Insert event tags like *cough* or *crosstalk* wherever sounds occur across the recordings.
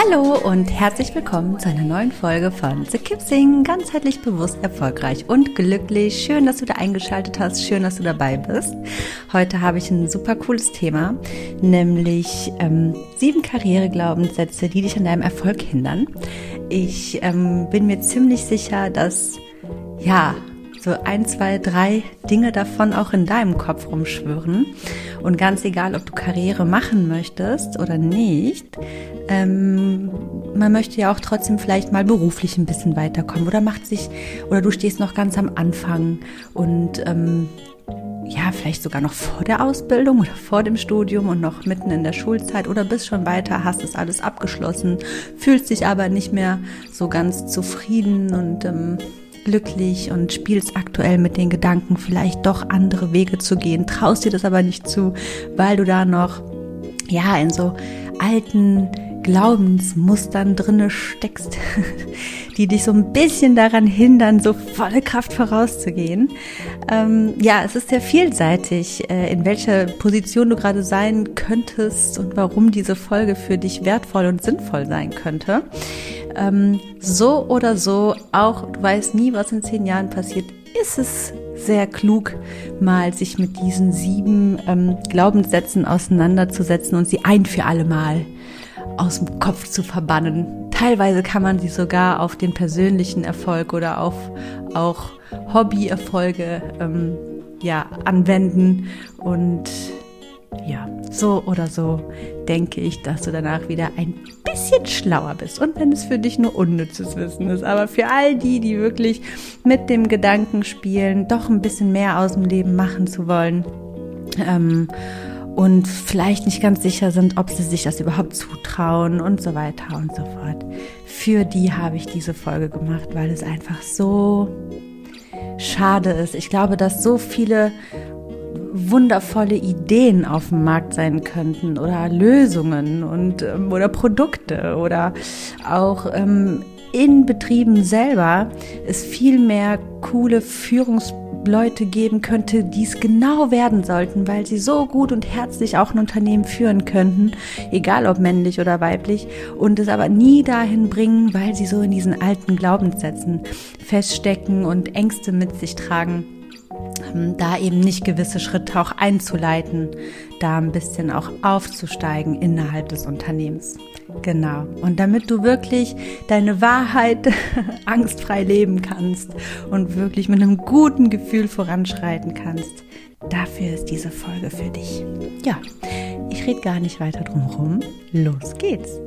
Hallo und herzlich willkommen zu einer neuen Folge von The Kipsing. Ganzheitlich bewusst, erfolgreich und glücklich. Schön, dass du da eingeschaltet hast. Schön, dass du dabei bist. Heute habe ich ein super cooles Thema, nämlich ähm, sieben Karriereglaubenssätze, die dich an deinem Erfolg hindern. Ich ähm, bin mir ziemlich sicher, dass ja, so ein, zwei, drei Dinge davon auch in deinem Kopf rumschwirren. Und ganz egal, ob du Karriere machen möchtest oder nicht, ähm, man möchte ja auch trotzdem vielleicht mal beruflich ein bisschen weiterkommen oder macht sich, oder du stehst noch ganz am Anfang und ähm, ja, vielleicht sogar noch vor der Ausbildung oder vor dem Studium und noch mitten in der Schulzeit oder bist schon weiter, hast es alles abgeschlossen, fühlst dich aber nicht mehr so ganz zufrieden und ähm, glücklich und spielst aktuell mit den Gedanken, vielleicht doch andere Wege zu gehen, traust dir das aber nicht zu, weil du da noch, ja, in so alten Glaubensmustern drinne steckst, *laughs* die dich so ein bisschen daran hindern, so volle Kraft vorauszugehen. Ähm, ja, es ist sehr vielseitig, äh, in welcher Position du gerade sein könntest und warum diese Folge für dich wertvoll und sinnvoll sein könnte. Ähm, so oder so, auch du weißt nie, was in zehn Jahren passiert, ist es sehr klug, mal sich mit diesen sieben ähm, Glaubenssätzen auseinanderzusetzen und sie ein für alle Mal aus dem Kopf zu verbannen. Teilweise kann man sie sogar auf den persönlichen Erfolg oder auf auch Hobbyerfolge ähm, ja, anwenden und ja, so oder so denke ich, dass du danach wieder ein bisschen schlauer bist. Und wenn es für dich nur unnützes Wissen ist, aber für all die, die wirklich mit dem Gedanken spielen, doch ein bisschen mehr aus dem Leben machen zu wollen, ähm, und vielleicht nicht ganz sicher sind, ob sie sich das überhaupt zutrauen und so weiter und so fort. Für die habe ich diese Folge gemacht, weil es einfach so schade ist. Ich glaube, dass so viele wundervolle Ideen auf dem Markt sein könnten oder Lösungen und ähm, oder Produkte oder auch ähm, in Betrieben selber es viel mehr coole Führungsprozesse Leute geben könnte, die es genau werden sollten, weil sie so gut und herzlich auch ein Unternehmen führen könnten, egal ob männlich oder weiblich, und es aber nie dahin bringen, weil sie so in diesen alten Glaubenssätzen feststecken und Ängste mit sich tragen ähm, da eben nicht gewisse Schritte auch einzuleiten, da ein bisschen auch aufzusteigen innerhalb des Unternehmens. Genau. Und damit du wirklich deine Wahrheit *laughs* angstfrei leben kannst und wirklich mit einem guten Gefühl voranschreiten kannst, dafür ist diese Folge für dich. Ja, ich rede gar nicht weiter drum rum. Los geht's.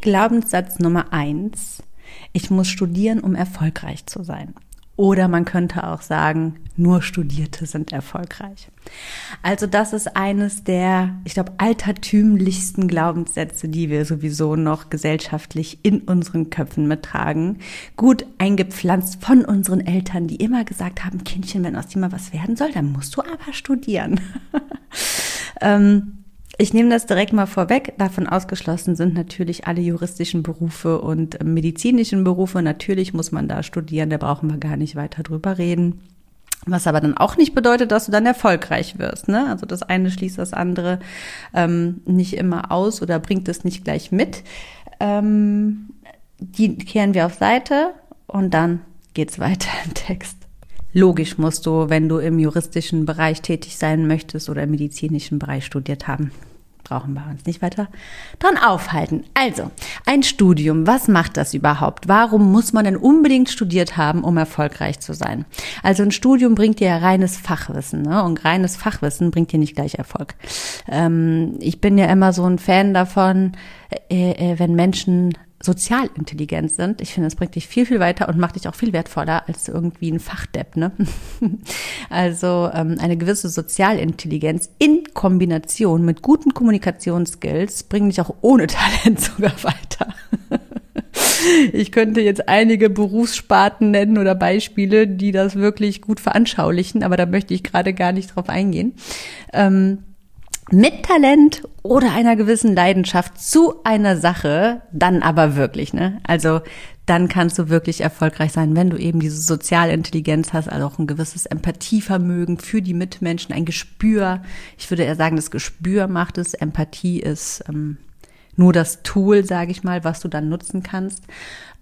Glaubenssatz Nummer eins: Ich muss studieren, um erfolgreich zu sein. Oder man könnte auch sagen, nur Studierte sind erfolgreich. Also das ist eines der, ich glaube, altertümlichsten Glaubenssätze, die wir sowieso noch gesellschaftlich in unseren Köpfen mittragen. Gut eingepflanzt von unseren Eltern, die immer gesagt haben, Kindchen, wenn aus dir mal was werden soll, dann musst du aber studieren. *laughs* ähm, ich nehme das direkt mal vorweg. Davon ausgeschlossen sind natürlich alle juristischen Berufe und medizinischen Berufe. Natürlich muss man da studieren, da brauchen wir gar nicht weiter drüber reden. Was aber dann auch nicht bedeutet, dass du dann erfolgreich wirst. Ne? Also das eine schließt das andere ähm, nicht immer aus oder bringt es nicht gleich mit. Ähm, die kehren wir auf Seite und dann geht's weiter im Text. Logisch musst du, wenn du im juristischen Bereich tätig sein möchtest oder im medizinischen Bereich studiert haben brauchen wir uns nicht weiter dran aufhalten. Also, ein Studium, was macht das überhaupt? Warum muss man denn unbedingt studiert haben, um erfolgreich zu sein? Also ein Studium bringt dir ja reines Fachwissen ne? und reines Fachwissen bringt dir nicht gleich Erfolg. Ähm, ich bin ja immer so ein Fan davon, äh, äh, wenn Menschen sozial intelligent sind. Ich finde, das bringt dich viel, viel weiter und macht dich auch viel wertvoller als irgendwie ein Fachdepp. Ne? *laughs* also ähm, eine gewisse Sozialintelligenz in Kombination mit guten Kommunikationsskills bringen dich auch ohne *laughs* Talent sogar weiter. *laughs* Ich könnte jetzt einige Berufssparten nennen oder Beispiele, die das wirklich gut veranschaulichen, aber da möchte ich gerade gar nicht drauf eingehen. Ähm, mit Talent oder einer gewissen Leidenschaft zu einer Sache, dann aber wirklich, ne? Also dann kannst du wirklich erfolgreich sein, wenn du eben diese soziale Intelligenz hast, also auch ein gewisses Empathievermögen für die Mitmenschen, ein Gespür. Ich würde eher sagen, das Gespür macht es. Empathie ist ähm, nur das Tool, sage ich mal, was du dann nutzen kannst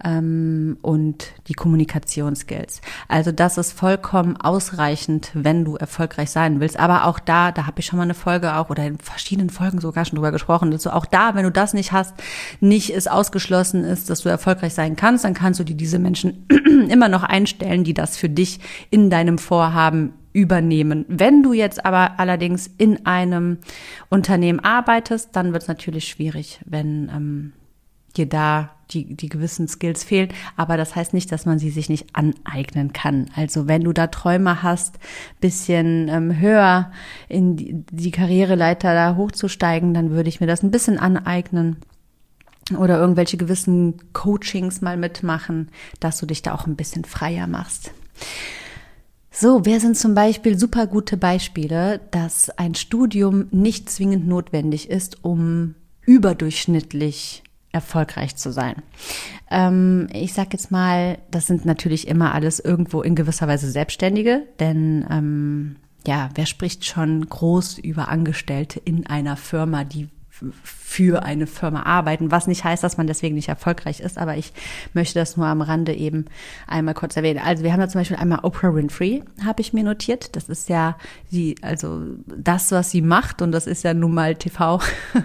ähm, und die Kommunikationsskills. Also das ist vollkommen ausreichend, wenn du erfolgreich sein willst. Aber auch da, da habe ich schon mal eine Folge auch oder in verschiedenen Folgen sogar schon drüber gesprochen, dass du auch da, wenn du das nicht hast, nicht es ausgeschlossen ist, dass du erfolgreich sein kannst, dann kannst du dir diese Menschen *clears throat* immer noch einstellen, die das für dich in deinem Vorhaben übernehmen. Wenn du jetzt aber allerdings in einem Unternehmen arbeitest, dann wird es natürlich schwierig, wenn ähm, dir da die, die gewissen Skills fehlen. Aber das heißt nicht, dass man sie sich nicht aneignen kann. Also wenn du da Träume hast, bisschen ähm, höher in die, die Karriereleiter da hochzusteigen, dann würde ich mir das ein bisschen aneignen oder irgendwelche gewissen Coachings mal mitmachen, dass du dich da auch ein bisschen freier machst. So, wer sind zum Beispiel super gute Beispiele, dass ein Studium nicht zwingend notwendig ist, um überdurchschnittlich erfolgreich zu sein. Ähm, ich sag jetzt mal, das sind natürlich immer alles irgendwo in gewisser Weise Selbstständige, denn ähm, ja, wer spricht schon groß über Angestellte in einer Firma, die für eine Firma arbeiten, was nicht heißt, dass man deswegen nicht erfolgreich ist, aber ich möchte das nur am Rande eben einmal kurz erwähnen. Also wir haben da zum Beispiel einmal Oprah Winfrey, habe ich mir notiert. Das ist ja die, also das, was sie macht, und das ist ja nun mal TV,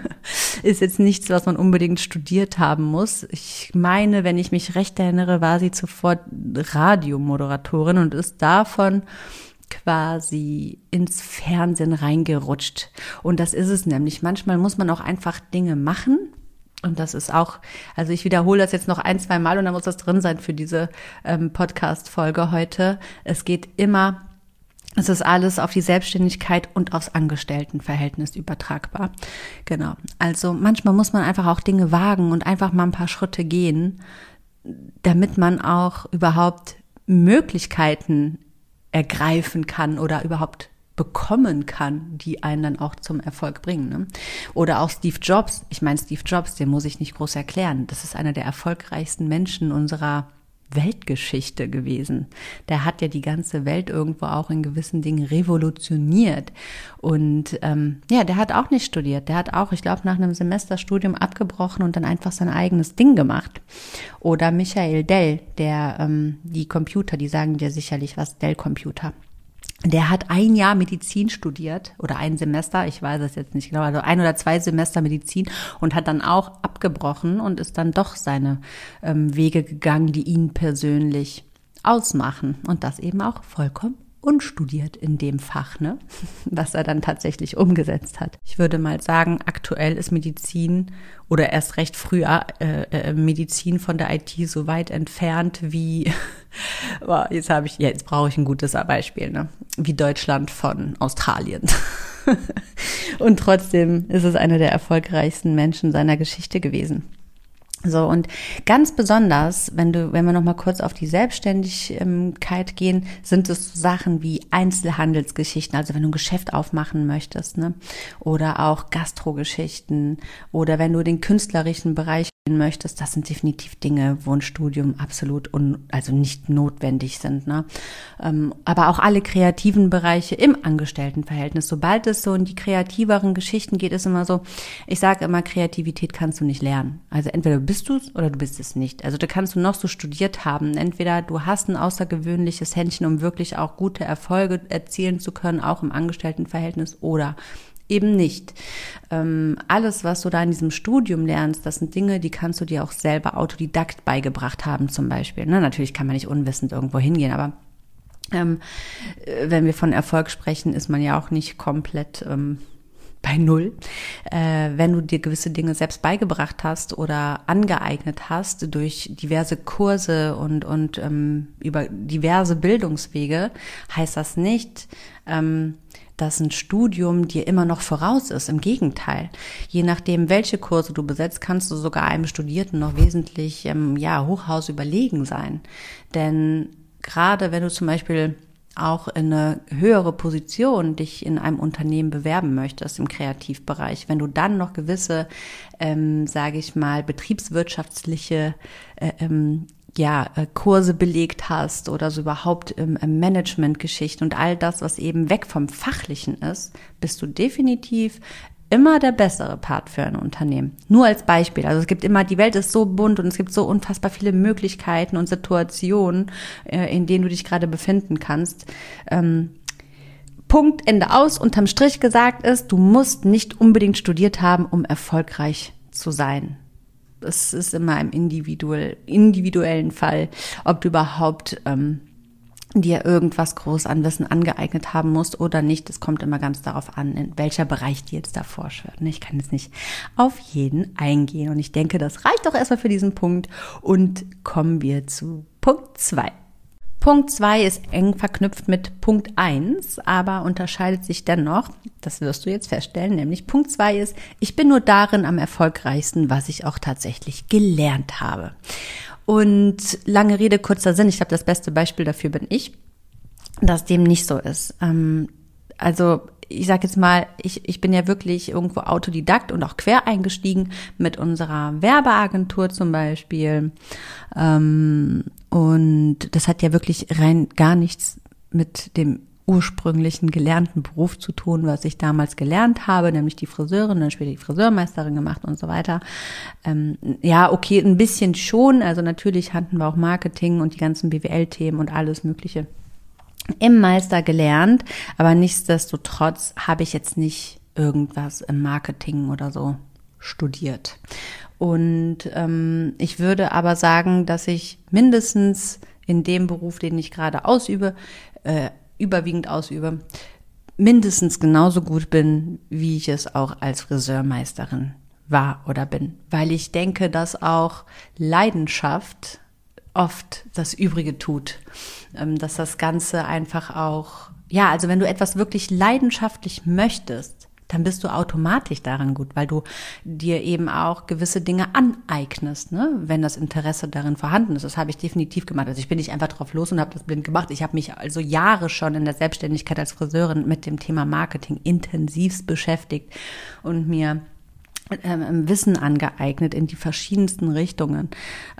*laughs* ist jetzt nichts, was man unbedingt studiert haben muss. Ich meine, wenn ich mich recht erinnere, war sie zuvor Radiomoderatorin und ist davon quasi ins Fernsehen reingerutscht. Und das ist es nämlich. Manchmal muss man auch einfach Dinge machen. Und das ist auch, also ich wiederhole das jetzt noch ein, zwei Mal und dann muss das drin sein für diese ähm, Podcast-Folge heute. Es geht immer es ist alles auf die Selbstständigkeit und aufs Angestelltenverhältnis übertragbar. Genau. Also manchmal muss man einfach auch Dinge wagen und einfach mal ein paar Schritte gehen, damit man auch überhaupt Möglichkeiten ergreifen kann oder überhaupt bekommen kann, die einen dann auch zum Erfolg bringen. Ne? Oder auch Steve Jobs. Ich meine, Steve Jobs, den muss ich nicht groß erklären. Das ist einer der erfolgreichsten Menschen unserer Weltgeschichte gewesen. Der hat ja die ganze Welt irgendwo auch in gewissen Dingen revolutioniert. Und ähm, ja, der hat auch nicht studiert. Der hat auch, ich glaube, nach einem Semesterstudium abgebrochen und dann einfach sein eigenes Ding gemacht. Oder Michael Dell, der ähm, die Computer, die sagen dir sicherlich was, Dell-Computer der hat ein Jahr Medizin studiert oder ein Semester, ich weiß es jetzt nicht genau, also ein oder zwei Semester Medizin und hat dann auch abgebrochen und ist dann doch seine ähm, Wege gegangen, die ihn persönlich ausmachen und das eben auch vollkommen unstudiert in dem Fach, ne? *laughs* was er dann tatsächlich umgesetzt hat. Ich würde mal sagen, aktuell ist Medizin oder erst recht früher äh, äh, Medizin von der IT so weit entfernt wie, *laughs* boah, jetzt habe ich, ja, jetzt brauche ich ein gutes Beispiel, ne? wie Deutschland von Australien. *laughs* Und trotzdem ist es einer der erfolgreichsten Menschen seiner Geschichte gewesen. So, und ganz besonders, wenn du, wenn wir nochmal kurz auf die Selbstständigkeit gehen, sind es Sachen wie Einzelhandelsgeschichten, also wenn du ein Geschäft aufmachen möchtest, ne? Oder auch Gastrogeschichten oder wenn du den künstlerischen Bereich möchtest, das sind definitiv Dinge, wo ein Studium absolut un, also nicht notwendig sind. Ne? Ähm, aber auch alle kreativen Bereiche im Angestelltenverhältnis. Sobald es so in die kreativeren Geschichten geht, ist immer so, ich sage immer, Kreativität kannst du nicht lernen. Also entweder bist du es oder du bist es nicht. Also da kannst du noch so studiert haben. Entweder du hast ein außergewöhnliches Händchen, um wirklich auch gute Erfolge erzielen zu können, auch im Angestelltenverhältnis, oder eben nicht. Ähm, alles, was du da in diesem Studium lernst, das sind Dinge, die kannst du dir auch selber autodidakt beigebracht haben, zum Beispiel. Ne? Natürlich kann man nicht unwissend irgendwo hingehen, aber ähm, äh, wenn wir von Erfolg sprechen, ist man ja auch nicht komplett ähm, bei Null. Äh, wenn du dir gewisse Dinge selbst beigebracht hast oder angeeignet hast durch diverse Kurse und, und ähm, über diverse Bildungswege, heißt das nicht, ähm, dass ein Studium dir immer noch voraus ist. Im Gegenteil. Je nachdem, welche Kurse du besetzt, kannst du sogar einem Studierten noch wesentlich, ähm, ja, Hochhaus überlegen sein. Denn gerade wenn du zum Beispiel auch in eine höhere Position dich in einem Unternehmen bewerben möchtest im Kreativbereich, wenn du dann noch gewisse, ähm, sage ich mal, betriebswirtschaftliche äh, ähm, ja, äh, Kurse belegt hast oder so überhaupt im, im Managementgeschichten und all das, was eben weg vom Fachlichen ist, bist du definitiv immer der bessere Part für ein Unternehmen. Nur als Beispiel. Also es gibt immer, die Welt ist so bunt und es gibt so unfassbar viele Möglichkeiten und Situationen, äh, in denen du dich gerade befinden kannst. Ähm, Punkt, Ende aus, unterm Strich gesagt ist, du musst nicht unbedingt studiert haben, um erfolgreich zu sein es ist immer im individuell, individuellen Fall, ob du überhaupt ähm, dir irgendwas groß an Wissen angeeignet haben musst oder nicht. Es kommt immer ganz darauf an, in welcher Bereich dir jetzt davor schwört. Ich kann jetzt nicht auf jeden eingehen und ich denke, das reicht doch erstmal für diesen Punkt und kommen wir zu Punkt zwei. Punkt 2 ist eng verknüpft mit Punkt 1, aber unterscheidet sich dennoch. Das wirst du jetzt feststellen, nämlich Punkt 2 ist, ich bin nur darin am erfolgreichsten, was ich auch tatsächlich gelernt habe. Und lange Rede, kurzer Sinn, ich glaube, das beste Beispiel dafür bin ich, dass dem nicht so ist. Ähm, also ich sage jetzt mal, ich, ich bin ja wirklich irgendwo Autodidakt und auch quer eingestiegen mit unserer Werbeagentur zum Beispiel. Ähm, und das hat ja wirklich rein gar nichts mit dem ursprünglichen gelernten Beruf zu tun, was ich damals gelernt habe, nämlich die Friseurin, dann später die Friseurmeisterin gemacht und so weiter. Ähm, ja, okay, ein bisschen schon. Also natürlich hatten wir auch Marketing und die ganzen BWL-Themen und alles Mögliche im Meister gelernt, aber nichtsdestotrotz habe ich jetzt nicht irgendwas im Marketing oder so studiert. Und ähm, ich würde aber sagen, dass ich mindestens in dem Beruf, den ich gerade ausübe, äh, überwiegend ausübe, mindestens genauso gut bin, wie ich es auch als Friseurmeisterin war oder bin. Weil ich denke, dass auch Leidenschaft oft das Übrige tut. Ähm, dass das Ganze einfach auch, ja, also wenn du etwas wirklich leidenschaftlich möchtest, dann bist du automatisch daran gut, weil du dir eben auch gewisse Dinge aneignest, ne? wenn das Interesse darin vorhanden ist. Das habe ich definitiv gemacht. Also ich bin nicht einfach drauf los und habe das blind gemacht. Ich habe mich also Jahre schon in der Selbstständigkeit als Friseurin mit dem Thema Marketing intensivst beschäftigt und mir ähm, Wissen angeeignet in die verschiedensten Richtungen.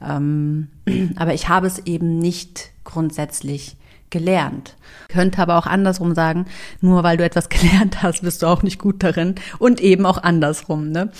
Ähm, *clears throat* aber ich habe es eben nicht grundsätzlich gelernt. Könnte aber auch andersrum sagen, nur weil du etwas *laughs* gelernt hast, bist du auch nicht gut darin und eben auch andersrum. Ne?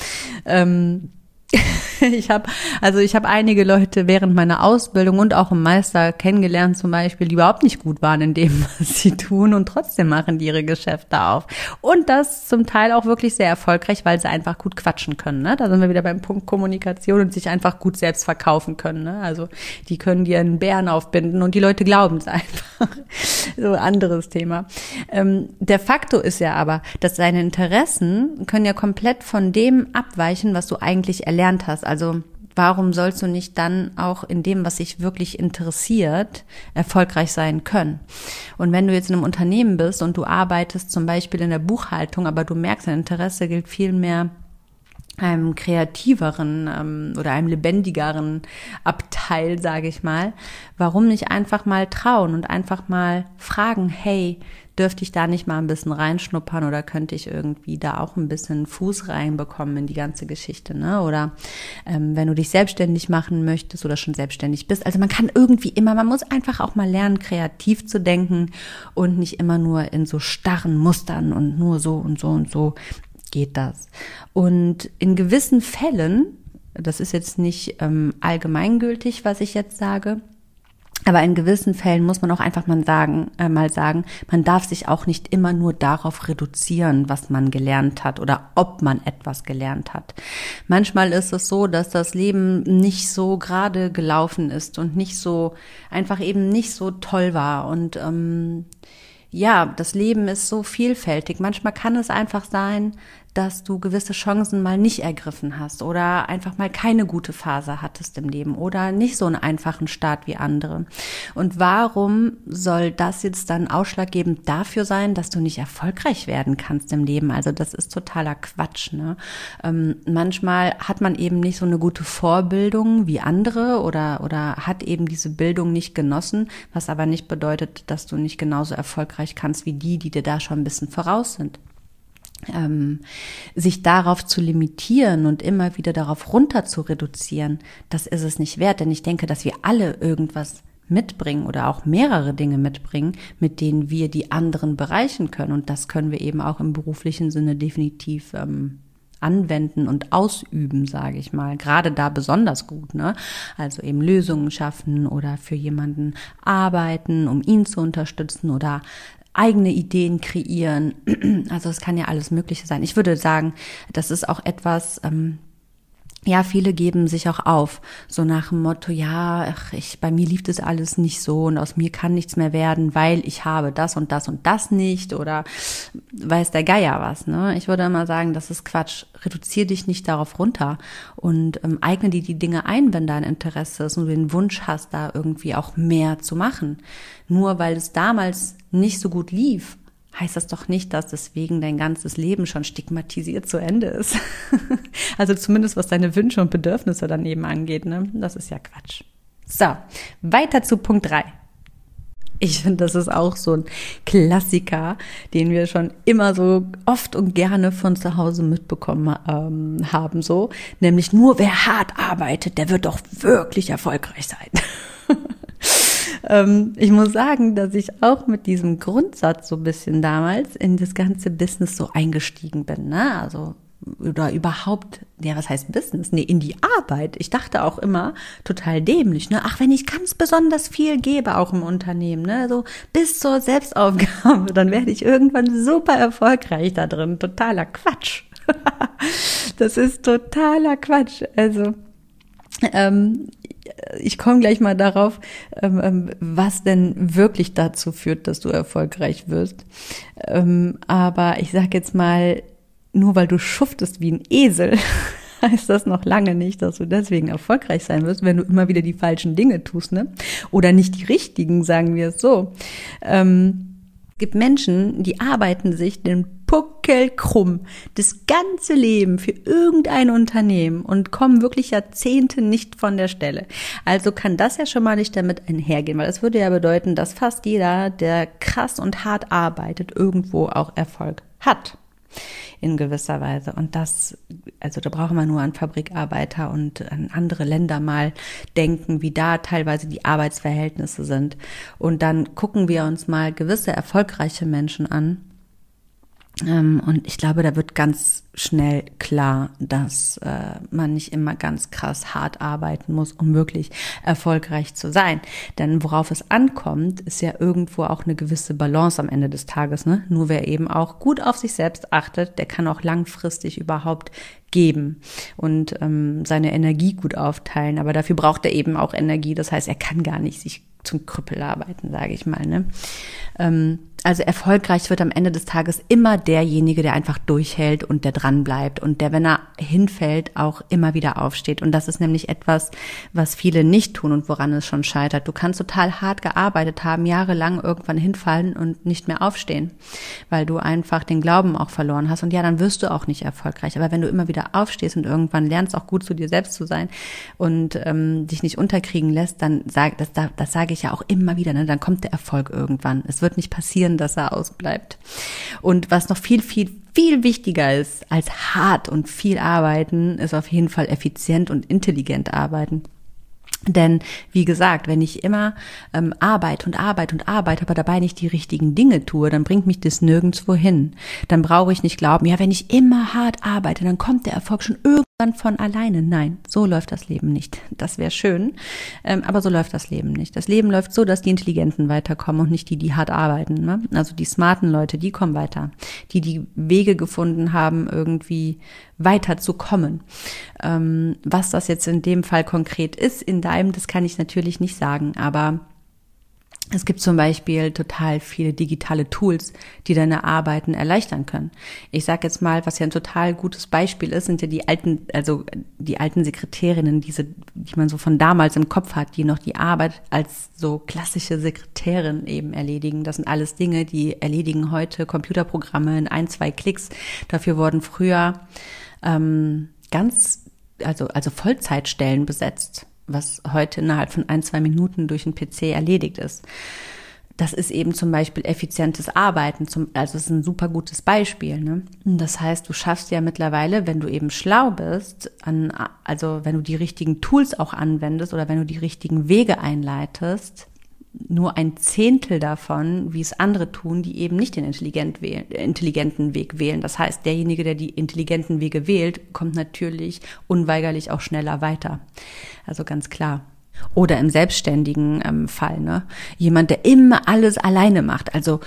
Ähm, *laughs* ich habe also ich habe einige Leute während meiner Ausbildung und auch im Meister kennengelernt zum Beispiel, die überhaupt nicht gut waren in dem, *laughs* was sie tun und trotzdem machen die ihre Geschäfte auf. Und das zum Teil auch wirklich sehr erfolgreich, weil sie einfach gut quatschen können. Ne? Da sind wir wieder beim Punkt Kommunikation und sich einfach gut selbst verkaufen können. Ne? Also die können dir einen Bären aufbinden und die Leute glauben es einfach. *laughs* so anderes Thema. Ähm, der Faktor ist ja aber, dass deine Interessen können ja komplett von dem abweichen, was du eigentlich erlernt hast. Also warum sollst du nicht dann auch in dem, was dich wirklich interessiert, erfolgreich sein können? Und wenn du jetzt in einem Unternehmen bist und du arbeitest zum Beispiel in der Buchhaltung, aber du merkst, dein Interesse gilt viel mehr einem kreativeren ähm, oder einem lebendigeren Abteil, sage ich mal, warum nicht einfach mal trauen und einfach mal fragen, hey, dürfte ich da nicht mal ein bisschen reinschnuppern oder könnte ich irgendwie da auch ein bisschen Fuß reinbekommen in die ganze Geschichte, ne? Oder ähm, wenn du dich selbstständig machen möchtest oder schon selbstständig bist. Also man kann irgendwie immer, man muss einfach auch mal lernen, kreativ zu denken und nicht immer nur in so starren Mustern und nur so und so und so geht das. Und in gewissen Fällen, das ist jetzt nicht ähm, allgemeingültig, was ich jetzt sage, aber in gewissen Fällen muss man auch einfach mal sagen, äh, mal sagen, man darf sich auch nicht immer nur darauf reduzieren, was man gelernt hat oder ob man etwas gelernt hat. Manchmal ist es so, dass das Leben nicht so gerade gelaufen ist und nicht so einfach eben nicht so toll war und ähm, ja, das Leben ist so vielfältig. Manchmal kann es einfach sein, dass du gewisse Chancen mal nicht ergriffen hast oder einfach mal keine gute Phase hattest im Leben oder nicht so einen einfachen Start wie andere. Und warum soll das jetzt dann ausschlaggebend dafür sein, dass du nicht erfolgreich werden kannst im Leben? Also das ist totaler Quatsch. Ne? Ähm, manchmal hat man eben nicht so eine gute Vorbildung wie andere oder, oder hat eben diese Bildung nicht genossen, was aber nicht bedeutet, dass du nicht genauso erfolgreich kannst wie die, die dir da schon ein bisschen voraus sind ähm, sich darauf zu limitieren und immer wieder darauf runter zu reduzieren, das ist es nicht wert. Denn ich denke, dass wir alle irgendwas mitbringen oder auch mehrere Dinge mitbringen, mit denen wir die anderen bereichen können. Und das können wir eben auch im beruflichen Sinne definitiv ähm, anwenden und ausüben, sage ich mal. Gerade da besonders gut, ne? Also eben Lösungen schaffen oder für jemanden arbeiten, um ihn zu unterstützen oder eigene Ideen kreieren. *clears throat* Also es kann ja alles Mögliche sein. Ich würde sagen, das ist auch etwas, ähm, ja, viele geben sich auch auf, so nach dem Motto, ja, ach, ich, bei mir lief das alles nicht so und aus mir kann nichts mehr werden, weil ich habe das und das und das nicht oder weiß der Geier was, ne? Ich würde immer sagen, das ist Quatsch. Reduzier dich nicht darauf runter und ähm, eigne dir die Dinge ein, wenn dein Interesse ist und du den Wunsch hast, da irgendwie auch mehr zu machen. Nur weil es damals nicht so gut lief, heißt das doch nicht, dass deswegen dein ganzes Leben schon stigmatisiert zu Ende ist. *laughs* also zumindest was deine Wünsche und Bedürfnisse dann eben angeht, ne? Das ist ja Quatsch. So, weiter zu Punkt drei. Ich finde, das ist auch so ein Klassiker, den wir schon immer so oft und gerne von zu Hause mitbekommen ähm, haben, so. Nämlich nur wer hart arbeitet, der wird doch wirklich erfolgreich sein. *laughs* ähm, ich muss sagen, dass ich auch mit diesem Grundsatz so ein bisschen damals in das ganze Business so eingestiegen bin. Ne? Also oder überhaupt, ja, was heißt Business? Nee, in die Arbeit. Ich dachte auch immer total dämlich, ne? Ach, wenn ich ganz besonders viel gebe, auch im Unternehmen, ne? So bis zur Selbstaufgabe, dann werde ich irgendwann super erfolgreich da drin. Totaler Quatsch. *laughs* das ist totaler Quatsch. Also, ähm, ich komme gleich mal darauf, ähm, ähm, was denn wirklich dazu führt, dass du erfolgreich wirst. Ähm, aber ich sage jetzt mal, nur weil du schuftest wie ein Esel, *laughs* heißt das noch lange nicht, dass du deswegen erfolgreich sein wirst, wenn du immer wieder die falschen Dinge tust, ne? Oder nicht die richtigen, sagen wir es so. Es gibt Menschen, die arbeiten sich den Puckel krumm das ganze Leben für irgendein Unternehmen und kommen wirklich Jahrzehnte nicht von der Stelle. Also kann das ja schon mal nicht damit einhergehen, weil das würde ja bedeuten, dass fast jeder, der krass und hart arbeitet, irgendwo auch Erfolg hat in gewisser Weise. Und das, also da brauchen wir nur an Fabrikarbeiter und an andere Länder mal denken, wie da teilweise die Arbeitsverhältnisse sind. Und dann gucken wir uns mal gewisse erfolgreiche Menschen an und ich glaube, da wird ganz schnell klar, dass äh, man nicht immer ganz krass hart arbeiten muss, um wirklich erfolgreich zu sein. Denn worauf es ankommt, ist ja irgendwo auch eine gewisse Balance am Ende des Tages. Ne? Nur wer eben auch gut auf sich selbst achtet, der kann auch langfristig überhaupt geben und ähm, seine Energie gut aufteilen. Aber dafür braucht er eben auch Energie. Das heißt, er kann gar nicht sich zum Krüppel arbeiten, sage ich mal. Ne? Ähm, also erfolgreich wird am Ende des Tages immer derjenige, der einfach durchhält und der dran bleibt und der, wenn er hinfällt, auch immer wieder aufsteht. Und das ist nämlich etwas, was viele nicht tun und woran es schon scheitert. Du kannst total hart gearbeitet haben, jahrelang irgendwann hinfallen und nicht mehr aufstehen, weil du einfach den Glauben auch verloren hast. Und ja, dann wirst du auch nicht erfolgreich. Aber wenn du immer wieder aufstehst und irgendwann lernst, auch gut zu dir selbst zu sein und ähm, dich nicht unterkriegen lässt, dann sag, das, das sage ich ja auch immer wieder, ne? dann kommt der Erfolg irgendwann. Es wird nicht passieren, dass er ausbleibt. Und was noch viel, viel, viel wichtiger ist als hart und viel arbeiten, ist auf jeden Fall effizient und intelligent arbeiten. Denn wie gesagt, wenn ich immer ähm, arbeite und arbeite und arbeite, aber dabei nicht die richtigen Dinge tue, dann bringt mich das nirgendwo hin. Dann brauche ich nicht glauben, ja, wenn ich immer hart arbeite, dann kommt der Erfolg schon irgendwann von alleine. Nein, so läuft das Leben nicht. Das wäre schön, ähm, aber so läuft das Leben nicht. Das Leben läuft so, dass die Intelligenten weiterkommen und nicht die, die hart arbeiten. Ne? Also die smarten Leute, die kommen weiter. Die, die Wege gefunden haben, irgendwie weiter zu kommen. Ähm, was das jetzt in dem Fall konkret ist, in deinem, das kann ich natürlich nicht sagen, aber es gibt zum Beispiel total viele digitale Tools, die deine Arbeiten erleichtern können. Ich sage jetzt mal, was ja ein total gutes Beispiel ist, sind ja die alten, also die alten Sekretärinnen, diese, die man so von damals im Kopf hat, die noch die Arbeit als so klassische Sekretärin eben erledigen. Das sind alles Dinge, die erledigen heute Computerprogramme in ein, zwei Klicks. Dafür wurden früher ähm, ganz, also, also Vollzeitstellen besetzt, was heute innerhalb von ein, zwei Minuten durch einen PC erledigt ist. Das ist eben zum Beispiel effizientes Arbeiten, zum, also es ist ein super gutes Beispiel. Ne? Das heißt, du schaffst ja mittlerweile, wenn du eben schlau bist, an, also wenn du die richtigen Tools auch anwendest oder wenn du die richtigen Wege einleitest, nur ein Zehntel davon, wie es andere tun, die eben nicht den intelligent wählen, intelligenten Weg wählen. Das heißt, derjenige, der die intelligenten Wege wählt, kommt natürlich unweigerlich auch schneller weiter. Also ganz klar. Oder im selbstständigen ähm, Fall, ne? Jemand, der immer alles alleine macht. Also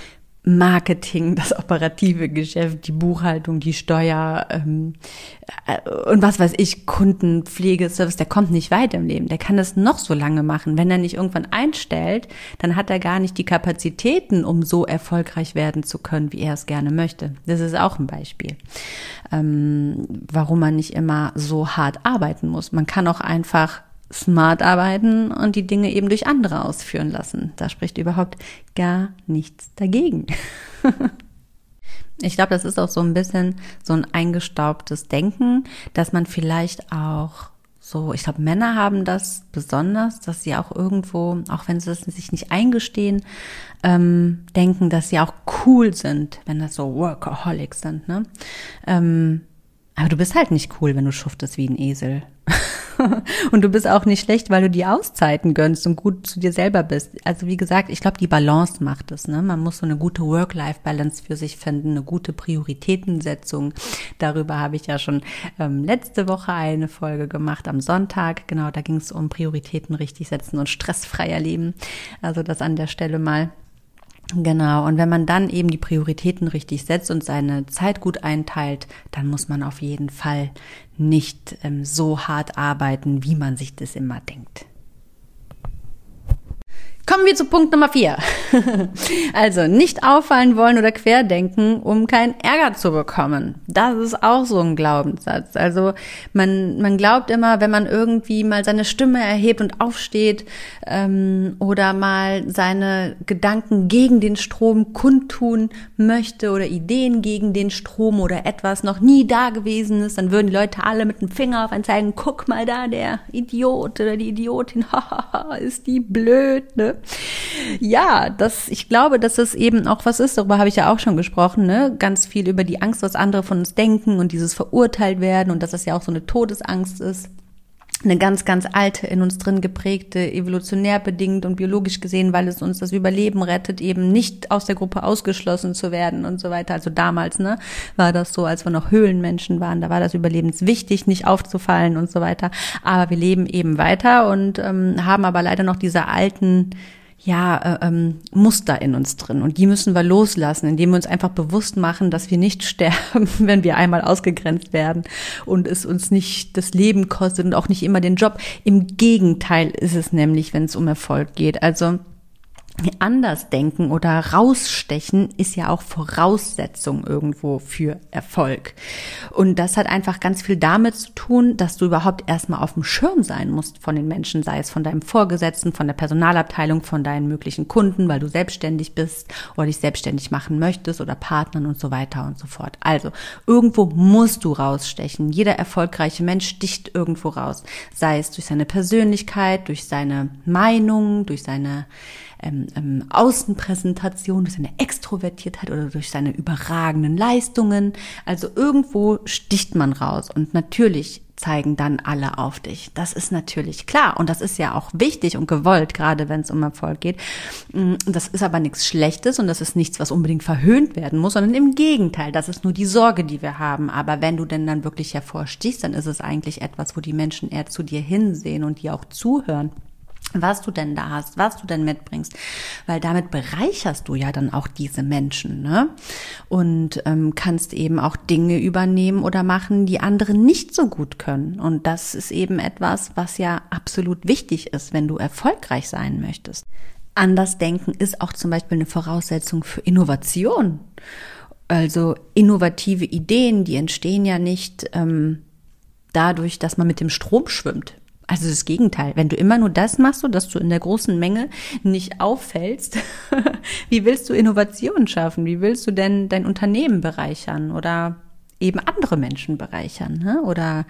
Marketing, das operative Geschäft, die Buchhaltung, die Steuer ähm, äh, und was weiß ich, Kundenpflegeservice, der kommt nicht weit im Leben. Der kann das noch so lange machen. Wenn er nicht irgendwann einstellt, dann hat er gar nicht die Kapazitäten, um so erfolgreich werden zu können, wie er es gerne möchte. Das ist auch ein Beispiel, ähm, warum man nicht immer so hart arbeiten muss. Man kann auch einfach smart arbeiten und die Dinge eben durch andere ausführen lassen. Da spricht überhaupt gar nichts dagegen. *laughs* ich glaube, das ist auch so ein bisschen so ein eingestaubtes Denken, dass man vielleicht auch so, ich glaube, Männer haben das besonders, dass sie auch irgendwo, auch wenn sie es sich nicht eingestehen, ähm, denken, dass sie auch cool sind, wenn das so Workaholics sind. Ne? Ähm, aber du bist halt nicht cool, wenn du schuftest wie ein Esel. *laughs* *laughs* und du bist auch nicht schlecht, weil du die Auszeiten gönnst und gut zu dir selber bist. Also wie gesagt, ich glaube, die Balance macht es. Ne? Man muss so eine gute Work-Life-Balance für sich finden, eine gute Prioritätensetzung. Darüber habe ich ja schon ähm, letzte Woche eine Folge gemacht am Sonntag. Genau, da ging es um Prioritäten richtig setzen und stressfreier Leben. Also das an der Stelle mal. Genau, und wenn man dann eben die Prioritäten richtig setzt und seine Zeit gut einteilt, dann muss man auf jeden Fall nicht ähm, so hart arbeiten, wie man sich das immer denkt. Kommen wir zu Punkt Nummer vier. *laughs* also nicht auffallen wollen oder querdenken, um keinen Ärger zu bekommen. Das ist auch so ein Glaubenssatz. Also man, man glaubt immer, wenn man irgendwie mal seine Stimme erhebt und aufsteht ähm, oder mal seine Gedanken gegen den Strom kundtun möchte oder Ideen gegen den Strom oder etwas noch nie da gewesen ist, dann würden die Leute alle mit dem Finger auf einen zeigen, guck mal da, der Idiot oder die Idiotin, *laughs* ist die blöd, ne? Ja, das, ich glaube, dass es eben auch was ist, darüber habe ich ja auch schon gesprochen, ne? Ganz viel über die Angst, was andere von uns denken und dieses verurteilt werden und dass das ja auch so eine Todesangst ist eine ganz, ganz alte, in uns drin geprägte, evolutionär bedingt und biologisch gesehen, weil es uns das Überleben rettet, eben nicht aus der Gruppe ausgeschlossen zu werden und so weiter. Also damals, ne, war das so, als wir noch Höhlenmenschen waren, da war das überlebenswichtig, nicht aufzufallen und so weiter. Aber wir leben eben weiter und ähm, haben aber leider noch diese alten ja, äh, ähm, Muster in uns drin. Und die müssen wir loslassen, indem wir uns einfach bewusst machen, dass wir nicht *laughs* sterben, wenn wir einmal ausgegrenzt werden und es uns nicht das Leben kostet und auch nicht immer den Job. Im Gegenteil ist es nämlich, wenn es um Erfolg geht. Also anders denken oder rausstechen ist ja auch Voraussetzung irgendwo für Erfolg. Und das hat einfach ganz viel damit zu tun, dass du überhaupt erstmal auf dem Schirm sein musst von den Menschen, sei es von deinem Vorgesetzten, von der Personalabteilung, von deinen möglichen Kunden, weil du selbstständig bist oder dich selbstständig machen möchtest oder Partnern und so weiter und so fort. Also irgendwo musst du rausstechen. Jeder erfolgreiche Mensch sticht irgendwo raus, sei es durch seine Persönlichkeit, durch seine Meinung, durch seine ähm, ähm, Außenpräsentation, durch seine Extrovertiertheit oder durch seine überragenden Leistungen. Also irgendwo sticht man raus und natürlich zeigen dann alle auf dich. Das ist natürlich klar und das ist ja auch wichtig und gewollt, gerade wenn es um Erfolg geht. Mm, das ist aber nichts Schlechtes und das ist nichts, was unbedingt verhöhnt werden muss, sondern im Gegenteil, das ist nur die Sorge, die wir haben. Aber wenn du denn dann wirklich hervorstichst, dann ist es eigentlich etwas, wo die Menschen eher zu dir hinsehen und dir auch zuhören was du denn da hast, was du denn mitbringst, weil damit bereicherst du ja dann auch diese Menschen, ne? Und ähm, kannst eben auch Dinge übernehmen oder machen, die andere nicht so gut können. Und das ist eben etwas, was ja absolut wichtig ist, wenn du erfolgreich sein möchtest. Anders denken ist auch zum Beispiel eine Voraussetzung für Innovation. Also innovative Ideen, die entstehen ja nicht ähm, dadurch, dass man mit dem Strom schwimmt. Also das Gegenteil. Wenn du immer nur das machst, so dass du in der großen Menge nicht auffällst, *laughs* wie willst du Innovationen schaffen? Wie willst du denn dein Unternehmen bereichern oder eben andere Menschen bereichern ne? oder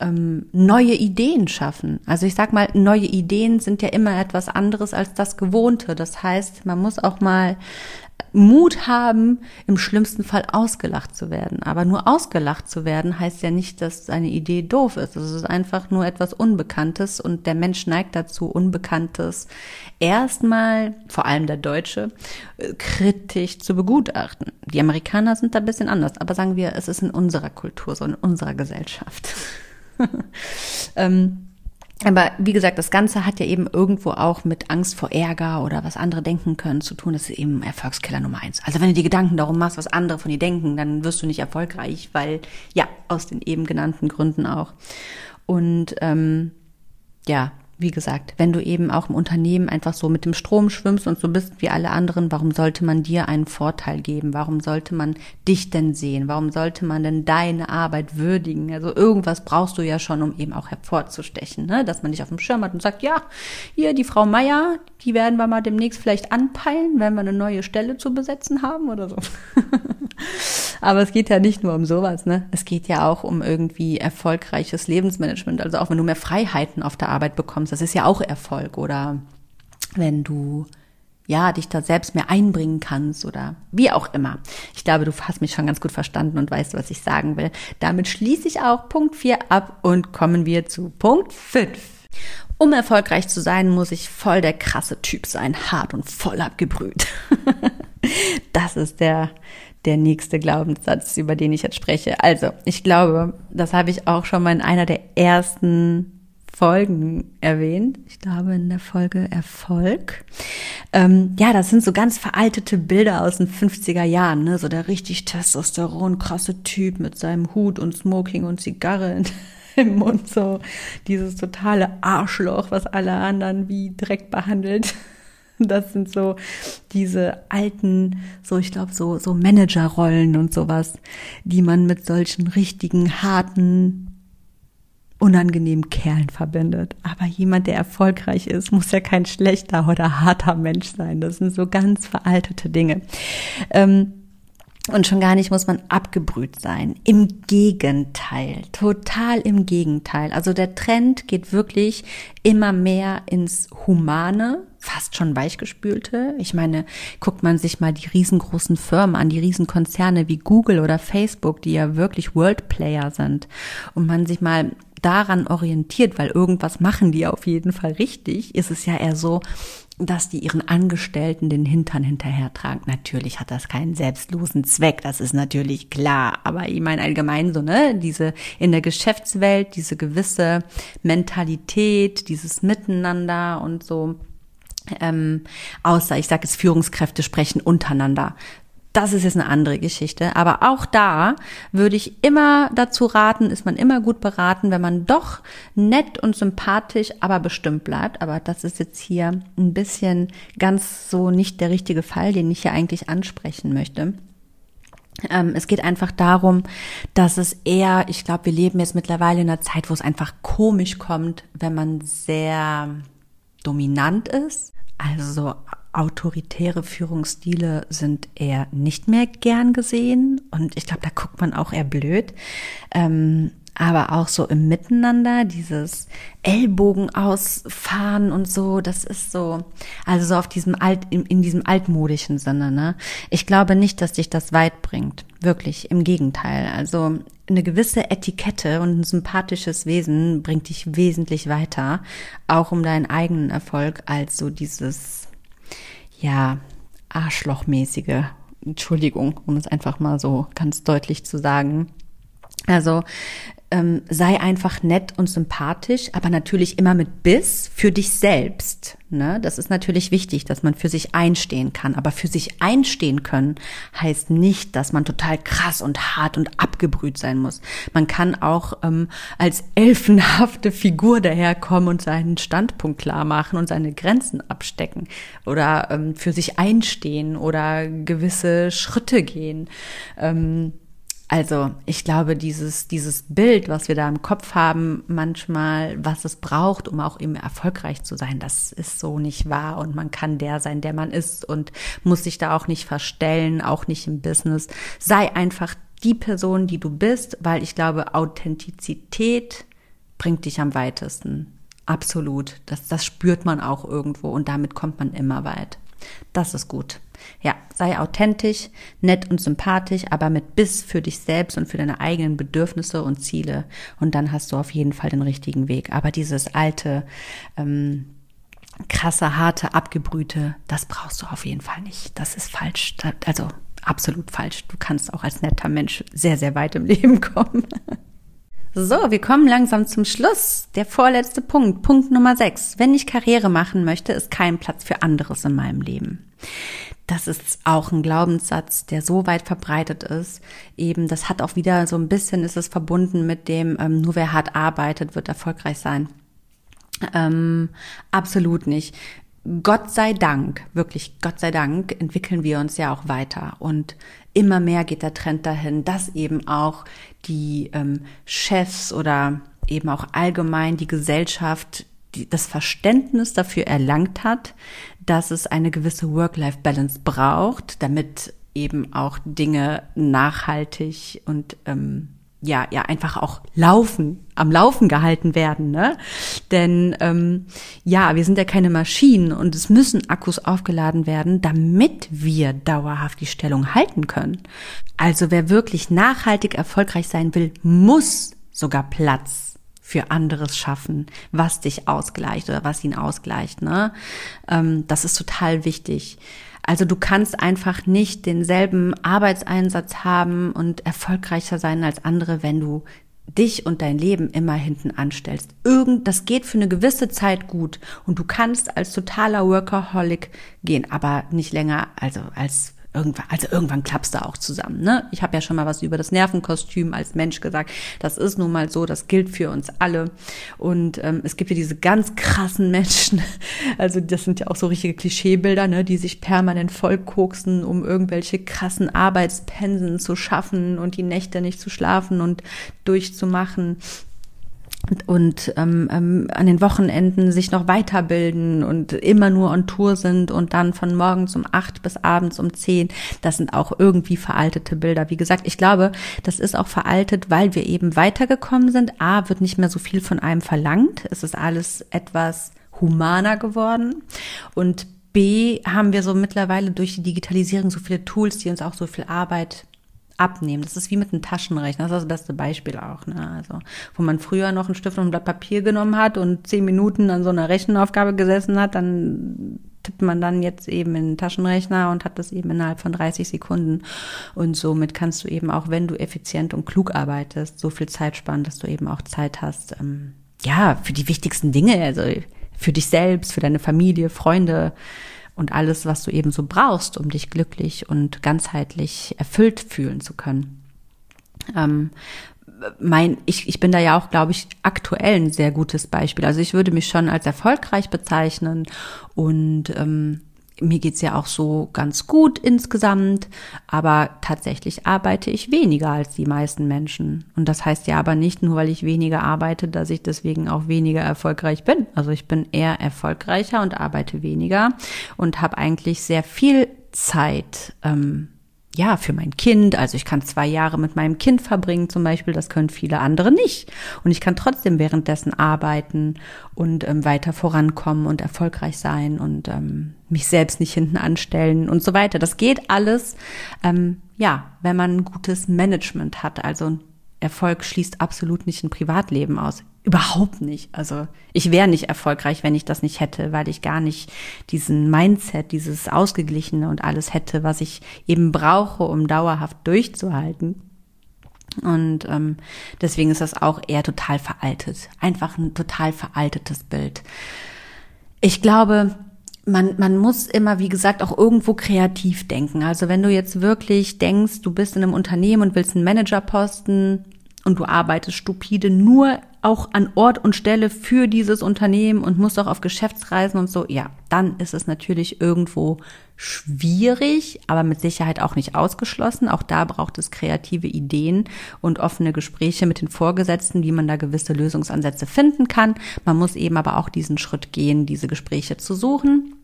ähm, neue Ideen schaffen? Also ich sag mal, neue Ideen sind ja immer etwas anderes als das Gewohnte. Das heißt, man muss auch mal Mut haben, im schlimmsten Fall ausgelacht zu werden. Aber nur ausgelacht zu werden heißt ja nicht, dass eine Idee doof ist. Es ist einfach nur etwas Unbekanntes und der Mensch neigt dazu, Unbekanntes erstmal, vor allem der Deutsche, äh, kritisch zu begutachten. Die Amerikaner sind da ein bisschen anders, aber sagen wir, es ist in unserer Kultur, so in unserer Gesellschaft. *laughs* ähm, aber wie gesagt, das Ganze hat ja eben irgendwo auch mit Angst vor Ärger oder was andere denken können zu tun. Das ist eben Erfolgskiller Nummer eins. Also wenn du dir Gedanken darum machst, was andere von dir denken, dann wirst du nicht erfolgreich, weil ja, aus den eben genannten Gründen auch. Und ähm, ja, wie gesagt, wenn du eben auch im Unternehmen einfach so mit dem Strom schwimmst und so bist wie alle anderen, warum sollte man dir einen Vorteil geben? Warum sollte man dich denn sehen? Warum sollte man denn deine Arbeit würdigen? Also irgendwas brauchst du ja schon, um eben auch hervorzustechen, ne? dass man dich auf dem Schirm hat und sagt, ja, hier die Frau Meier, die werden wir mal demnächst vielleicht anpeilen, wenn wir eine neue Stelle zu besetzen haben oder so. *laughs* Aber es geht ja nicht nur um sowas, ne? Es geht ja auch um irgendwie erfolgreiches Lebensmanagement. Also auch wenn du mehr Freiheiten auf der Arbeit bekommst, das ist ja auch Erfolg. Oder wenn du ja, dich da selbst mehr einbringen kannst oder wie auch immer. Ich glaube, du hast mich schon ganz gut verstanden und weißt, was ich sagen will. Damit schließe ich auch Punkt 4 ab und kommen wir zu Punkt 5. Um erfolgreich zu sein, muss ich voll der krasse Typ sein, hart und voll abgebrüht. *laughs* das ist der, der nächste Glaubenssatz, über den ich jetzt spreche. Also, ich glaube, das habe ich auch schon mal in einer der ersten Folgen erwähnt. Ich glaube in der Folge Erfolg. Ähm, ja, das sind so ganz veraltete Bilder aus den 50er Jahren, ne? So der richtig Testosteron krasse Typ mit seinem Hut und Smoking und Zigarre *laughs* im Mund, so dieses totale Arschloch, was alle anderen wie Dreck behandelt. *laughs* Das sind so diese alten, so ich glaube, so, so Managerrollen und sowas, die man mit solchen richtigen, harten, unangenehmen Kerlen verbindet. Aber jemand, der erfolgreich ist, muss ja kein schlechter oder harter Mensch sein. Das sind so ganz veraltete Dinge. Ähm, und schon gar nicht muss man abgebrüht sein. Im Gegenteil, total im Gegenteil. Also der Trend geht wirklich immer mehr ins Humane, fast schon weichgespülte. Ich meine, guckt man sich mal die riesengroßen Firmen an, die Riesenkonzerne wie Google oder Facebook, die ja wirklich World Player sind. Und man sich mal daran orientiert, weil irgendwas machen die auf jeden Fall richtig, ist es ja eher so, dass die ihren Angestellten den Hintern hinterhertragen. Natürlich hat das keinen selbstlosen Zweck, das ist natürlich klar. Aber ich meine allgemein so, ne, diese in der Geschäftswelt, diese gewisse Mentalität, dieses Miteinander und so, ähm, außer ich sage es, Führungskräfte sprechen untereinander das ist jetzt eine andere Geschichte. Aber auch da würde ich immer dazu raten, ist man immer gut beraten, wenn man doch nett und sympathisch, aber bestimmt bleibt. Aber das ist jetzt hier ein bisschen ganz so nicht der richtige Fall, den ich hier eigentlich ansprechen möchte. Ähm, es geht einfach darum, dass es eher, ich glaube, wir leben jetzt mittlerweile in einer Zeit, wo es einfach komisch kommt, wenn man sehr dominant ist. Also so autoritäre Führungsstile sind eher nicht mehr gern gesehen und ich glaube, da guckt man auch eher blöd. Ähm, aber auch so im Miteinander, dieses Ellbogen ausfahren und so, das ist so, also so auf diesem alt, in, in diesem altmodischen Sinne, ne? Ich glaube nicht, dass dich das weit bringt. Wirklich, im Gegenteil. Also eine gewisse Etikette und ein sympathisches Wesen bringt dich wesentlich weiter, auch um deinen eigenen Erfolg, als so dieses ja, arschlochmäßige, Entschuldigung, um es einfach mal so ganz deutlich zu sagen. Also ähm, sei einfach nett und sympathisch, aber natürlich immer mit Biss für dich selbst. Ne? Das ist natürlich wichtig, dass man für sich einstehen kann. Aber für sich einstehen können heißt nicht, dass man total krass und hart und abgebrüht sein muss. Man kann auch ähm, als elfenhafte Figur daherkommen und seinen Standpunkt klar machen und seine Grenzen abstecken oder ähm, für sich einstehen oder gewisse Schritte gehen. Ähm, also ich glaube, dieses, dieses Bild, was wir da im Kopf haben, manchmal, was es braucht, um auch eben erfolgreich zu sein, das ist so nicht wahr. Und man kann der sein, der man ist und muss sich da auch nicht verstellen, auch nicht im Business. Sei einfach die Person, die du bist, weil ich glaube, Authentizität bringt dich am weitesten. Absolut. Das, das spürt man auch irgendwo und damit kommt man immer weit. Das ist gut. Ja, sei authentisch, nett und sympathisch, aber mit Biss für dich selbst und für deine eigenen Bedürfnisse und Ziele. Und dann hast du auf jeden Fall den richtigen Weg. Aber dieses alte, ähm, krasse, harte, abgebrühte, das brauchst du auf jeden Fall nicht. Das ist falsch. Also absolut falsch. Du kannst auch als netter Mensch sehr, sehr weit im *laughs* Leben kommen. So, wir kommen langsam zum Schluss. Der vorletzte Punkt, Punkt Nummer 6. Wenn ich Karriere machen möchte, ist kein Platz für anderes in meinem Leben. Das ist auch ein Glaubenssatz, der so weit verbreitet ist. Eben, das hat auch wieder so ein bisschen, ist es verbunden mit dem, ähm, nur wer hart arbeitet, wird erfolgreich sein. Ähm, absolut nicht. Gott sei Dank, wirklich Gott sei Dank, entwickeln wir uns ja auch weiter und immer mehr geht der Trend dahin, dass eben auch die ähm, Chefs oder eben auch allgemein die Gesellschaft die, das Verständnis dafür erlangt hat, dass es eine gewisse Work-Life-Balance braucht, damit eben auch Dinge nachhaltig und ähm, ja, ja, einfach auch laufen, am Laufen gehalten werden, ne? Denn ähm, ja, wir sind ja keine Maschinen und es müssen Akkus aufgeladen werden, damit wir dauerhaft die Stellung halten können. Also wer wirklich nachhaltig erfolgreich sein will, muss sogar Platz für anderes schaffen, was dich ausgleicht oder was ihn ausgleicht, ne? Ähm, das ist total wichtig. Also du kannst einfach nicht denselben Arbeitseinsatz haben und erfolgreicher sein als andere, wenn du dich und dein Leben immer hinten anstellst. Irgend, das geht für eine gewisse Zeit gut und du kannst als totaler Workaholic gehen, aber nicht länger, also als irgendwann, also irgendwann klappst du auch zusammen. Ne? Ich habe ja schon mal was über das Nervenkostüm als Mensch gesagt. Das ist nun mal so, das gilt für uns alle. Und ähm, es gibt ja diese ganz krassen Menschen, *laughs* also das sind ja auch so richtige Klischeebilder, ne, die sich permanent vollkoksen, um irgendwelche krassen Arbeitspensen zu schaffen und die Nächte nicht zu schlafen und durchzumachen und ähm, ähm, an den Wochenenden sich noch weiterbilden und immer nur on Tour sind und dann von morgens um acht bis abends um zehn. Das sind auch irgendwie veraltete Bilder. Wie gesagt, ich glaube, das ist auch veraltet, weil wir eben weitergekommen sind. A, wird nicht mehr so viel von einem verlangt. Es ist alles etwas humaner geworden. Und B, haben wir so mittlerweile durch die Digitalisierung so viele Tools, die uns auch so viel Arbeit abnehmen. Das ist wie mit einem Taschenrechner. Das ist das beste Beispiel auch. Ne? Also, wo man früher noch einen Stift und ein Blatt Papier genommen hat und zehn Minuten an so einer Rechenaufgabe gesessen hat, dann tippt man dann jetzt eben in den Taschenrechner und hat das eben innerhalb von 30 Sekunden. Und somit kannst du eben auch, wenn du effizient und klug arbeitest, so viel Zeit sparen, dass du eben auch Zeit hast, ähm, ja, für die wichtigsten Dinge, also für dich selbst, für deine Familie, Freunde und alles, was du eben so brauchst, um dich glücklich und ganzheitlich erfüllt fühlen zu können. Ähm, mein, ich, ich bin da ja auch, glaube ich, aktuell ein sehr gutes Beispiel. Also ich würde mich schon als erfolgreich bezeichnen und ähm, mir geht's ja auch so ganz gut insgesamt, aber tatsächlich arbeite ich weniger als die meisten Menschen. Und das heißt ja aber nicht nur, weil ich weniger arbeite, dass ich deswegen auch weniger erfolgreich bin. Also ich bin eher erfolgreicher und arbeite weniger und habe eigentlich sehr viel Zeit ähm, ja, für mein Kind. Also ich kann zwei Jahre mit meinem Kind verbringen zum Beispiel, das können viele andere nicht. Und ich kann trotzdem währenddessen arbeiten und ähm, weiter vorankommen und erfolgreich sein und ähm, mich selbst nicht hinten anstellen und so weiter. Das geht alles, ähm, ja, wenn man ein gutes Management hat. Also Erfolg schließt absolut nicht ein Privatleben aus. Überhaupt nicht. Also ich wäre nicht erfolgreich, wenn ich das nicht hätte, weil ich gar nicht diesen Mindset, dieses Ausgeglichene und alles hätte, was ich eben brauche, um dauerhaft durchzuhalten. Und ähm, deswegen ist das auch eher total veraltet. Einfach ein total veraltetes Bild. Ich glaube, man, man muss immer, wie gesagt, auch irgendwo kreativ denken. Also wenn du jetzt wirklich denkst, du bist in einem Unternehmen und willst einen Managerposten und du arbeitest stupide nur auch an Ort und Stelle für dieses Unternehmen und musst auch auf Geschäftsreisen und so, ja, dann ist es natürlich irgendwo schwierig, aber mit Sicherheit auch nicht ausgeschlossen. Auch da braucht es kreative Ideen und offene Gespräche mit den Vorgesetzten, wie man da gewisse Lösungsansätze finden kann. Man muss eben aber auch diesen Schritt gehen, diese Gespräche zu suchen.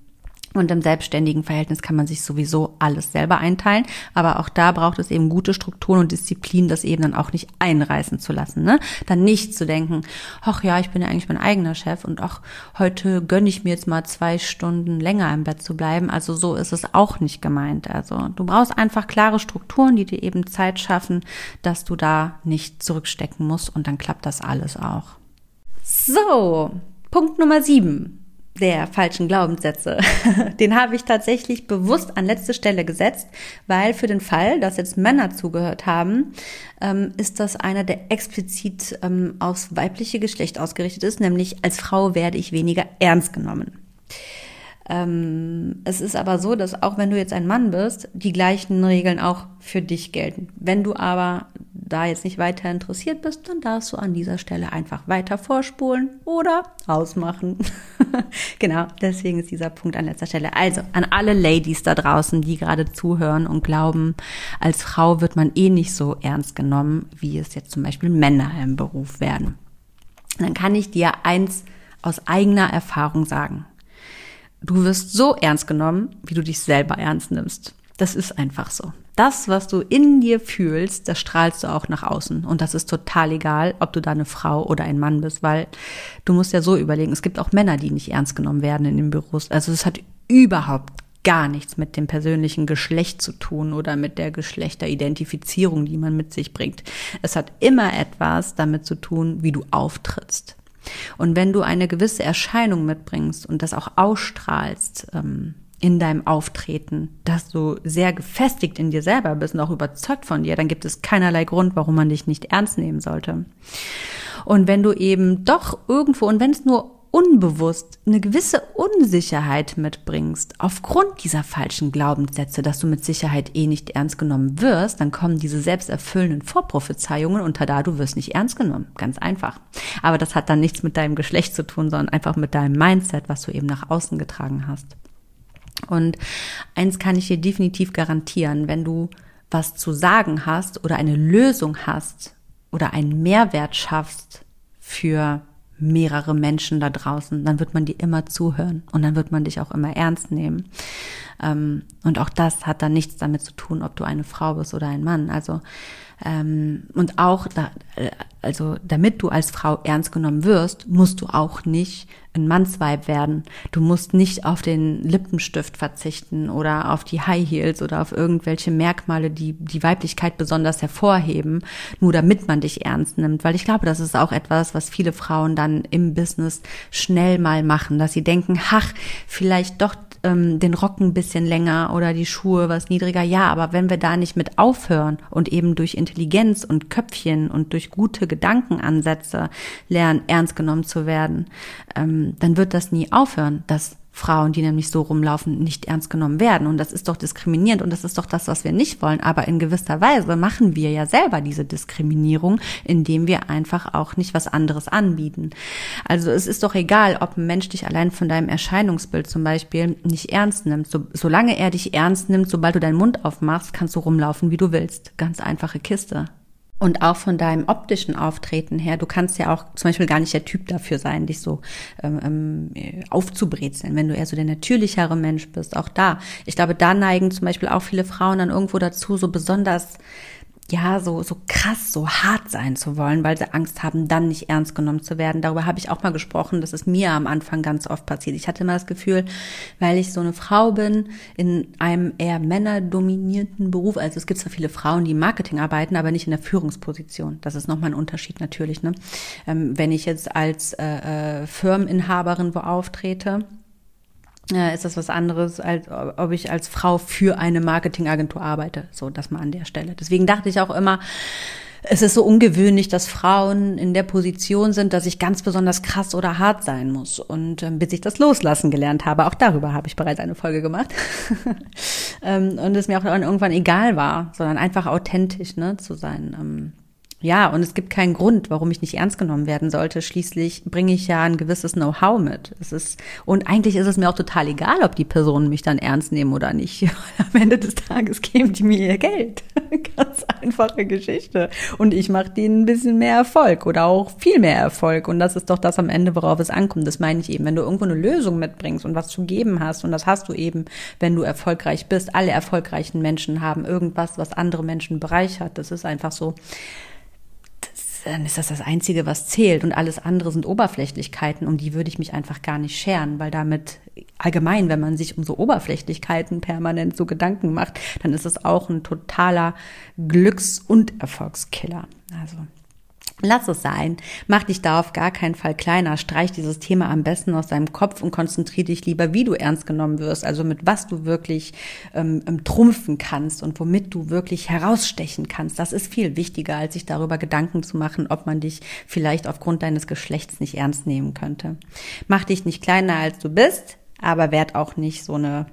Und im selbstständigen Verhältnis kann man sich sowieso alles selber einteilen. Aber auch da braucht es eben gute Strukturen und Disziplin, das eben dann auch nicht einreißen zu lassen. Ne? Dann nicht zu denken, ach ja, ich bin ja eigentlich mein eigener Chef und ach, heute gönne ich mir jetzt mal zwei Stunden länger im Bett zu bleiben. Also so ist es auch nicht gemeint. Also du brauchst einfach klare Strukturen, die dir eben Zeit schaffen, dass du da nicht zurückstecken musst und dann klappt das alles auch. So, Punkt Nummer sieben der falschen Glaubenssätze. *laughs* Den habe ich tatsächlich bewusst an letzte Stelle gesetzt, weil für den Fall, dass jetzt Männer zugehört haben, ähm, ist das einer, der explizit ähm, aufs weibliche Geschlecht ausgerichtet ist, nämlich als Frau werde ich weniger ernst genommen. Ähm, es ist aber so, dass auch wenn du jetzt ein Mann bist, die gleichen Regeln auch für dich gelten. Wenn du aber da jetzt nicht weiter interessiert bist, dann darfst du an dieser Stelle einfach weiter vorspulen oder ausmachen. *laughs* genau, deswegen ist dieser Punkt an letzter Stelle. Also an alle Ladies da draußen, die gerade zuhören und glauben, als Frau wird man eh nicht so ernst genommen, wie es jetzt zum Beispiel Männer im Beruf werden. Dann kann ich dir eins aus eigener Erfahrung sagen. Du wirst so ernst genommen, wie du dich selber ernst nimmst. Das ist einfach so. Das, was du in dir fühlst, das strahlst du auch nach außen. Und das ist total egal, ob du da eine Frau oder ein Mann bist, weil du musst ja so überlegen, es gibt auch Männer, die nicht ernst genommen werden in den Büros. Also es hat überhaupt gar nichts mit dem persönlichen Geschlecht zu tun oder mit der Geschlechteridentifizierung, die man mit sich bringt. Es hat immer etwas damit zu tun, wie du auftrittst. Und wenn du eine gewisse Erscheinung mitbringst und das auch ausstrahlst ähm, in deinem Auftreten, dass du sehr gefestigt in dir selber bist und auch überzeugt von dir, dann gibt es keinerlei Grund, warum man dich nicht ernst nehmen sollte. Und wenn du eben doch irgendwo, und wenn es nur unbewusst eine gewisse Unsicherheit mitbringst, aufgrund dieser falschen Glaubenssätze, dass du mit Sicherheit eh nicht ernst genommen wirst, dann kommen diese selbsterfüllenden Vorprophezeiungen unter da, du wirst nicht ernst genommen. Ganz einfach. Aber das hat dann nichts mit deinem Geschlecht zu tun, sondern einfach mit deinem Mindset, was du eben nach außen getragen hast. Und eins kann ich dir definitiv garantieren, wenn du was zu sagen hast oder eine Lösung hast oder einen Mehrwert schaffst für mehrere Menschen da draußen, dann wird man dir immer zuhören und dann wird man dich auch immer ernst nehmen. Ähm, und auch das hat dann nichts damit zu tun, ob du eine Frau bist oder ein Mann. Also ähm, und auch, da, äh, also damit du als Frau ernst genommen wirst, musst du auch nicht ein Mannsweib werden. Du musst nicht auf den Lippenstift verzichten oder auf die High Heels oder auf irgendwelche Merkmale, die die Weiblichkeit besonders hervorheben, nur damit man dich ernst nimmt. Weil ich glaube, das ist auch etwas, was viele Frauen dann im Business schnell mal machen, dass sie denken, ach, vielleicht doch ähm, den Rock ein bisschen länger oder die Schuhe was niedriger. Ja, aber wenn wir da nicht mit aufhören und eben durch Intelligenz und Köpfchen und durch gute Gedankenansätze lernen, ernst genommen zu werden, ähm, dann wird das nie aufhören, dass Frauen, die nämlich so rumlaufen, nicht ernst genommen werden. Und das ist doch diskriminierend und das ist doch das, was wir nicht wollen. Aber in gewisser Weise machen wir ja selber diese Diskriminierung, indem wir einfach auch nicht was anderes anbieten. Also es ist doch egal, ob ein Mensch dich allein von deinem Erscheinungsbild zum Beispiel nicht ernst nimmt. So, solange er dich ernst nimmt, sobald du deinen Mund aufmachst, kannst du rumlaufen, wie du willst. Ganz einfache Kiste. Und auch von deinem optischen Auftreten her, du kannst ja auch zum Beispiel gar nicht der Typ dafür sein, dich so ähm, ähm, aufzubrezeln, wenn du eher so der natürlichere Mensch bist. Auch da, ich glaube, da neigen zum Beispiel auch viele Frauen dann irgendwo dazu, so besonders ja, so, so krass, so hart sein zu wollen, weil sie Angst haben, dann nicht ernst genommen zu werden. Darüber habe ich auch mal gesprochen. Das ist mir am Anfang ganz oft passiert. Ich hatte immer das Gefühl, weil ich so eine Frau bin, in einem eher männerdominierten Beruf. Also es gibt zwar viele Frauen, die im Marketing arbeiten, aber nicht in der Führungsposition. Das ist nochmal ein Unterschied natürlich. Ne? Ähm, wenn ich jetzt als äh, äh, Firmeninhaberin wo auftrete, ist das was anderes, als ob ich als Frau für eine Marketingagentur arbeite. So, das mal an der Stelle. Deswegen dachte ich auch immer, es ist so ungewöhnlich, dass Frauen in der Position sind, dass ich ganz besonders krass oder hart sein muss. Und ähm, bis ich das Loslassen gelernt habe, auch darüber habe ich bereits eine Folge gemacht. *laughs* ähm, und es mir auch irgendwann egal war, sondern einfach authentisch ne, zu sein. Ähm, ja, und es gibt keinen Grund, warum ich nicht ernst genommen werden sollte. Schließlich bringe ich ja ein gewisses Know-how mit. Es ist, und eigentlich ist es mir auch total egal, ob die Personen mich dann ernst nehmen oder nicht. *laughs* Am Ende des Tages geben die mir ihr Geld. *laughs* Ganz einfache Geschichte. Und ich mache denen ein bisschen mehr Erfolg oder auch viel mehr Erfolg. Und das ist doch das am Ende, worauf es ankommt. Das meine ich eben. Wenn du irgendwo eine Lösung mitbringst und was zu geben hast, und das hast du eben, wenn du erfolgreich bist. Alle erfolgreichen Menschen haben irgendwas, was andere Menschen bereichert. Das ist einfach so dann ist das das Einzige, was zählt und alles andere sind Oberflächlichkeiten, um die würde ich mich einfach gar nicht scheren, weil damit allgemein, wenn man sich um so Oberflächlichkeiten permanent so Gedanken macht, dann ist es auch ein totaler Glücks- und Erfolgskiller. Also Lass es sein. Mach dich da auf gar keinen Fall kleiner. Streich dieses Thema am besten aus deinem Kopf und konzentriere dich lieber, wie du ernst genommen wirst. Also mit was du wirklich ähm, ähm, trumpfen kannst und womit du wirklich herausstechen kannst. Das ist viel wichtiger, als sich darüber Gedanken zu machen, ob man dich vielleicht aufgrund deines Geschlechts nicht ernst nehmen könnte. Mach dich nicht kleiner, als du bist, aber werd auch nicht so eine,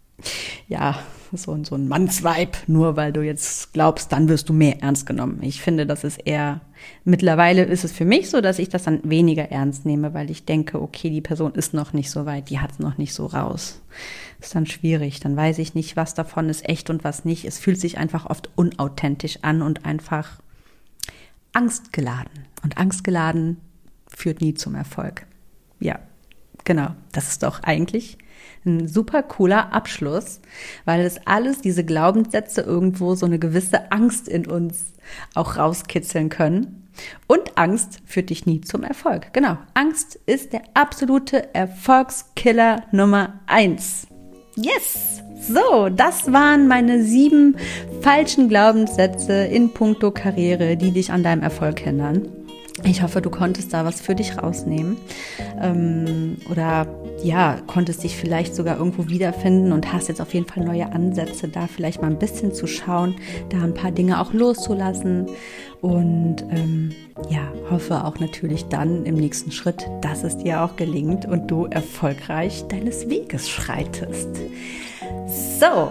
*laughs* ja, so, so ein Mannsweib, nur weil du jetzt glaubst, dann wirst du mehr ernst genommen. Ich finde, das ist eher, mittlerweile ist es für mich so, dass ich das dann weniger ernst nehme, weil ich denke, okay, die Person ist noch nicht so weit, die hat es noch nicht so raus. Ist dann schwierig, dann weiß ich nicht, was davon ist echt und was nicht. Es fühlt sich einfach oft unauthentisch an und einfach angstgeladen. Und angstgeladen führt nie zum Erfolg. Ja, genau. Das ist doch eigentlich ein super cooler Abschluss, weil es alles, diese Glaubenssätze irgendwo so eine gewisse Angst in uns auch rauskitzeln können. Und Angst führt dich nie zum Erfolg. Genau. Angst ist der absolute Erfolgskiller Nummer eins. Yes! So, das waren meine sieben falschen Glaubenssätze in puncto Karriere, die dich an deinem Erfolg hindern. Ich hoffe, du konntest da was für dich rausnehmen. Ähm, oder ja, konntest dich vielleicht sogar irgendwo wiederfinden und hast jetzt auf jeden Fall neue Ansätze, da vielleicht mal ein bisschen zu schauen, da ein paar Dinge auch loszulassen. Und ähm, ja, hoffe auch natürlich dann im nächsten Schritt, dass es dir auch gelingt und du erfolgreich deines Weges schreitest. So,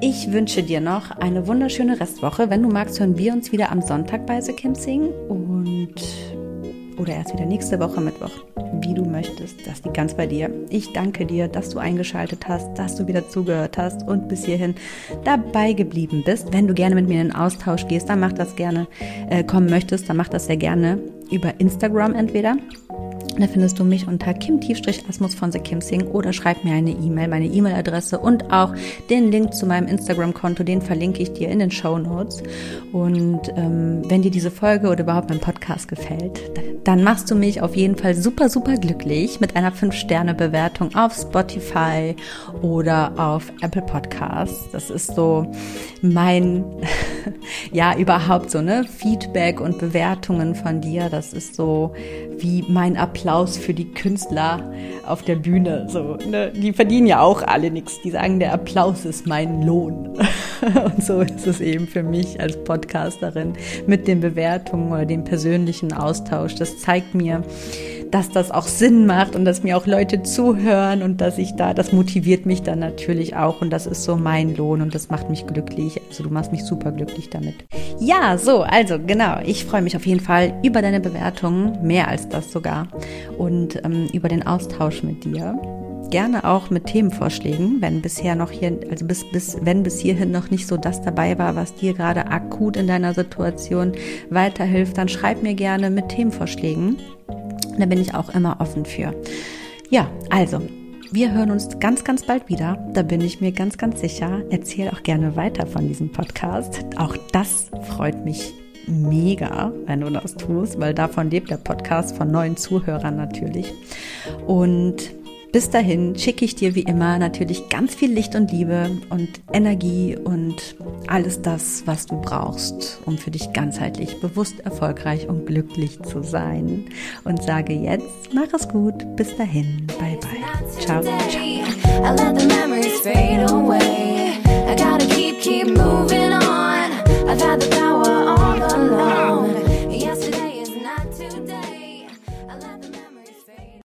ich wünsche dir noch eine wunderschöne Restwoche. Wenn du magst, hören wir uns wieder am Sonntag bei The Kim Sing und oder erst wieder nächste Woche Mittwoch, wie du möchtest. Das liegt ganz bei dir. Ich danke dir, dass du eingeschaltet hast, dass du wieder zugehört hast und bis hierhin dabei geblieben bist. Wenn du gerne mit mir in den Austausch gehst, dann mach das gerne, äh, kommen möchtest, dann mach das sehr gerne über Instagram entweder da findest du mich unter kim-asmus von The Kim Sing oder schreib mir eine E-Mail, meine E-Mail-Adresse und auch den Link zu meinem Instagram-Konto, den verlinke ich dir in den Show Notes. Und ähm, wenn dir diese Folge oder überhaupt mein Podcast gefällt, dann machst du mich auf jeden Fall super, super glücklich mit einer 5-Sterne-Bewertung auf Spotify oder auf Apple Podcasts. Das ist so mein, *laughs* ja, überhaupt so, ne, Feedback und Bewertungen von dir. Das ist so wie mein Applaus für die Künstler auf der Bühne. So, ne? Die verdienen ja auch alle nichts. Die sagen, der Applaus ist mein Lohn. *laughs* Und so ist es eben für mich als Podcasterin mit den Bewertungen oder dem persönlichen Austausch. Das zeigt mir, dass das auch Sinn macht und dass mir auch Leute zuhören und dass ich da, das motiviert mich dann natürlich auch und das ist so mein Lohn und das macht mich glücklich. Also du machst mich super glücklich damit. Ja, so, also genau, ich freue mich auf jeden Fall über deine Bewertungen, mehr als das sogar und ähm, über den Austausch mit dir gerne auch mit Themenvorschlägen, wenn bisher noch hier, also bis, bis, wenn bis hierhin noch nicht so das dabei war, was dir gerade akut in deiner Situation weiterhilft, dann schreib mir gerne mit Themenvorschlägen. Da bin ich auch immer offen für. Ja, also, wir hören uns ganz, ganz bald wieder. Da bin ich mir ganz, ganz sicher. Erzähl auch gerne weiter von diesem Podcast. Auch das freut mich mega, wenn du das tust, weil davon lebt der Podcast von neuen Zuhörern natürlich. Und bis dahin schicke ich dir wie immer natürlich ganz viel Licht und Liebe und Energie und alles das, was du brauchst, um für dich ganzheitlich bewusst erfolgreich und glücklich zu sein. Und sage jetzt, mach es gut. Bis dahin. Bye bye. Ciao. ciao. I've had the power all along.